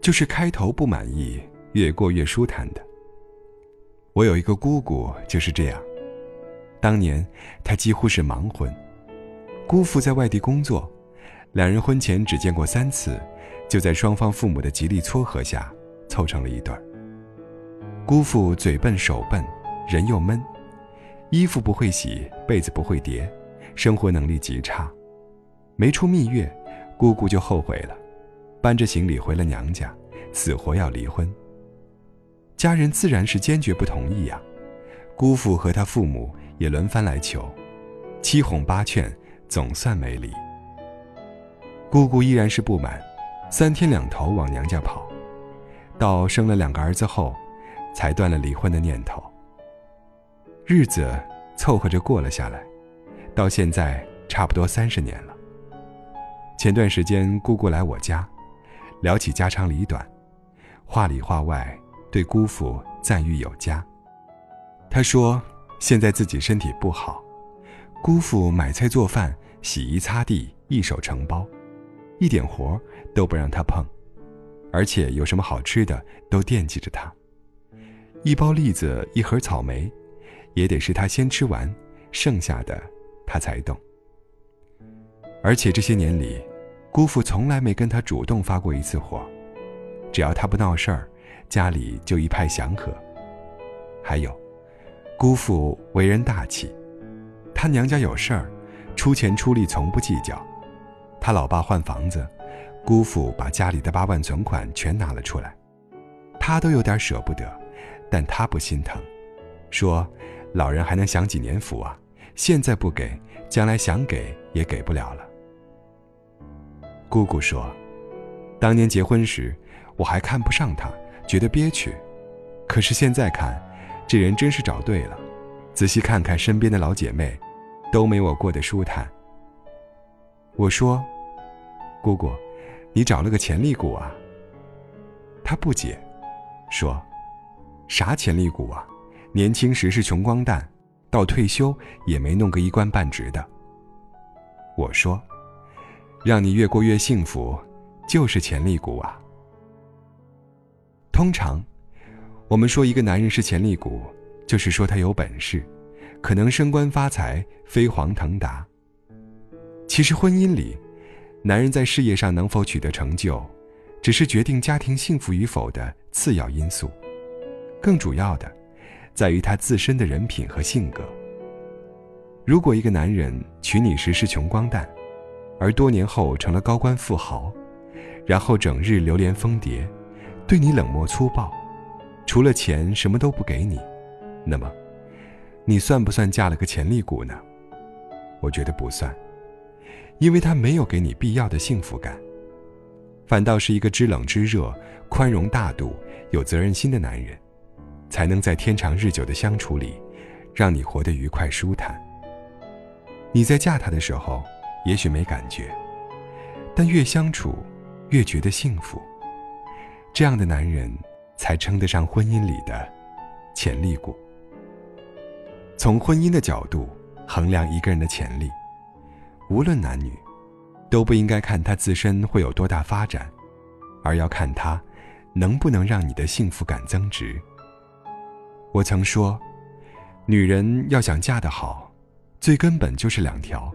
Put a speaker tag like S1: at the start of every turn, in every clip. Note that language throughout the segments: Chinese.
S1: 就是开头不满意，越过越舒坦的。我有一个姑姑就是这样，当年她几乎是盲婚，姑父在外地工作，两人婚前只见过三次，就在双方父母的极力撮合下凑成了一对儿。姑父嘴笨手笨，人又闷，衣服不会洗，被子不会叠，生活能力极差，没出蜜月。姑姑就后悔了，搬着行李回了娘家，死活要离婚。家人自然是坚决不同意呀，姑父和他父母也轮番来求，七哄八劝，总算没离。姑姑依然是不满，三天两头往娘家跑，到生了两个儿子后，才断了离婚的念头。日子凑合着过了下来，到现在差不多三十年了。前段时间，姑姑来我家，聊起家长里短，话里话外对姑父赞誉有加。他说：“现在自己身体不好，姑父买菜做饭、洗衣擦地一手承包，一点活都不让他碰，而且有什么好吃的都惦记着他。一包栗子、一盒草莓，也得是他先吃完，剩下的他才动。而且这些年里。”姑父从来没跟他主动发过一次火，只要他不闹事儿，家里就一派祥和。还有，姑父为人大气，他娘家有事儿，出钱出力从不计较。他老爸换房子，姑父把家里的八万存款全拿了出来，他都有点舍不得，但他不心疼，说：“老人还能享几年福啊？现在不给，将来想给也给不了了。”姑姑说：“当年结婚时，我还看不上他，觉得憋屈。可是现在看，这人真是找对了。仔细看看身边的老姐妹，都没我过得舒坦。”我说：“姑姑，你找了个潜力股啊？”她不解，说：“啥潜力股啊？年轻时是穷光蛋，到退休也没弄个一官半职的。”我说。让你越过越幸福，就是潜力股啊。通常，我们说一个男人是潜力股，就是说他有本事，可能升官发财、飞黄腾达。其实婚姻里，男人在事业上能否取得成就，只是决定家庭幸福与否的次要因素，更主要的，在于他自身的人品和性格。如果一个男人娶你时是穷光蛋，而多年后成了高官富豪，然后整日流连疯蝶，对你冷漠粗暴，除了钱什么都不给你，那么，你算不算嫁了个潜力股呢？我觉得不算，因为他没有给你必要的幸福感，反倒是一个知冷知热、宽容大度、有责任心的男人，才能在天长日久的相处里，让你活得愉快舒坦。你在嫁他的时候。也许没感觉，但越相处，越觉得幸福。这样的男人，才称得上婚姻里的潜力股。从婚姻的角度衡量一个人的潜力，无论男女，都不应该看他自身会有多大发展，而要看他能不能让你的幸福感增值。我曾说，女人要想嫁得好，最根本就是两条。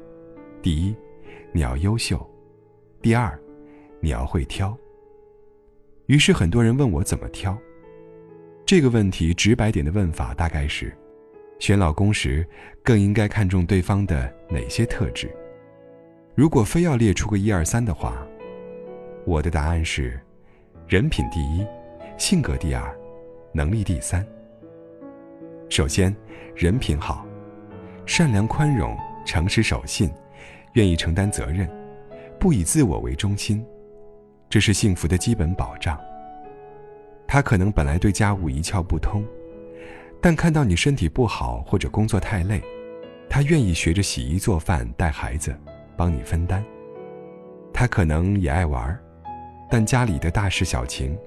S1: 第一，你要优秀；第二，你要会挑。于是很多人问我怎么挑。这个问题直白点的问法大概是：选老公时更应该看重对方的哪些特质？如果非要列出个一二三的话，我的答案是：人品第一，性格第二，能力第三。首先，人品好，善良宽容，诚实守信。愿意承担责任，不以自我为中心，这是幸福的基本保障。他可能本来对家务一窍不通，但看到你身体不好或者工作太累，他愿意学着洗衣做饭、带孩子，帮你分担。他可能也爱玩，但家里的大事小情，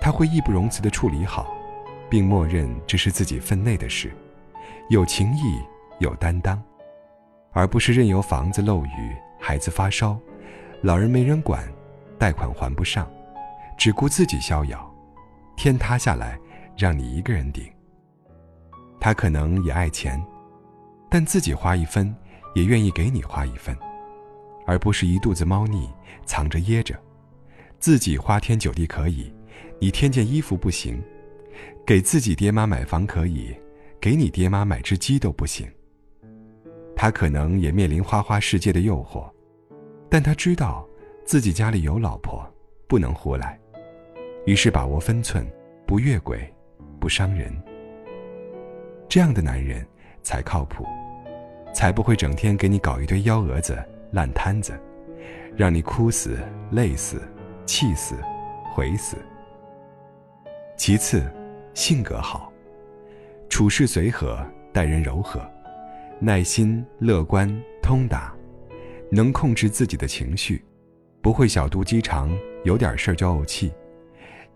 S1: 他会义不容辞地处理好，并默认这是自己分内的事，有情义，有担当，而不是任由房子漏雨、孩子发烧、老人没人管、贷款还不上，只顾自己逍遥。天塌下来，让你一个人顶。他可能也爱钱，但自己花一分，也愿意给你花一分，而不是一肚子猫腻藏着掖着。自己花天酒地可以，你添件衣服不行；给自己爹妈买房可以，给你爹妈买只鸡都不行。他可能也面临花花世界的诱惑，但他知道自己家里有老婆，不能胡来。于是把握分寸，不越轨，不伤人。这样的男人才靠谱，才不会整天给你搞一堆幺蛾子、烂摊子，让你哭死、累死、气死、悔死。其次，性格好，处事随和，待人柔和，耐心、乐观、通达，能控制自己的情绪，不会小肚鸡肠，有点事儿就怄气。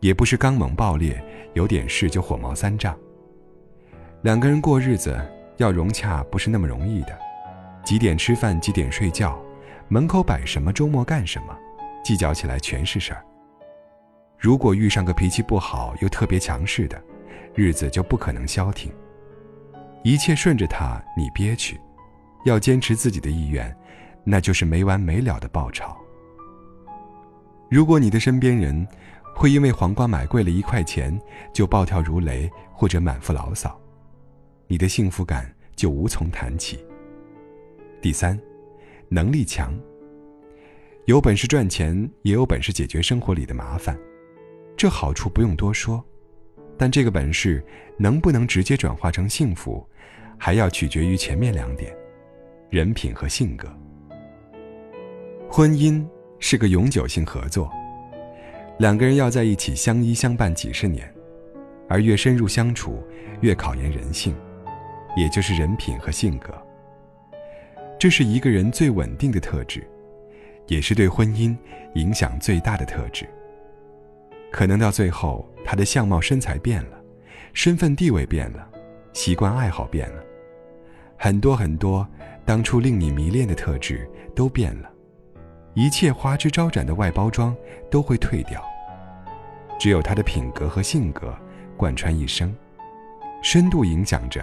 S1: 也不是刚猛暴烈，有点事就火冒三丈。两个人过日子要融洽，不是那么容易的。几点吃饭，几点睡觉，门口摆什么，周末干什么，计较起来全是事儿。如果遇上个脾气不好又特别强势的，日子就不可能消停。一切顺着他，你憋屈，要坚持自己的意愿，那就是没完没了的爆炒。如果你的身边人，会因为黄瓜买贵了一块钱就暴跳如雷，或者满腹牢骚，你的幸福感就无从谈起。第三，能力强，有本事赚钱，也有本事解决生活里的麻烦，这好处不用多说，但这个本事能不能直接转化成幸福，还要取决于前面两点：人品和性格。婚姻是个永久性合作。两个人要在一起相依相伴几十年，而越深入相处，越考验人性，也就是人品和性格。这是一个人最稳定的特质，也是对婚姻影响最大的特质。可能到最后，他的相貌身材变了，身份地位变了，习惯爱好变了，很多很多当初令你迷恋的特质都变了。一切花枝招展的外包装都会退掉，只有他的品格和性格贯穿一生，深度影响着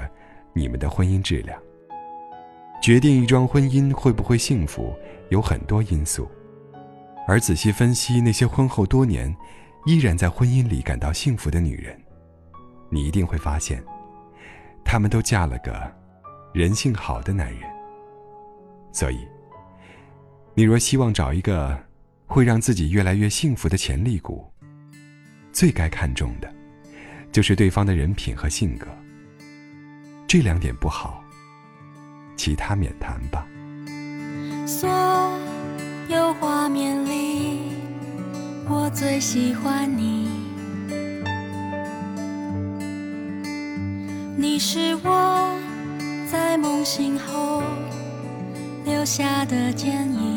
S1: 你们的婚姻质量。决定一桩婚姻会不会幸福，有很多因素，而仔细分析那些婚后多年依然在婚姻里感到幸福的女人，你一定会发现，她们都嫁了个人性好的男人。所以。你若希望找一个会让自己越来越幸福的潜力股，最该看重的，就是对方的人品和性格。这两点不好，其他免谈吧。
S2: 所我最喜欢你，你是我在梦醒后留下的剪影。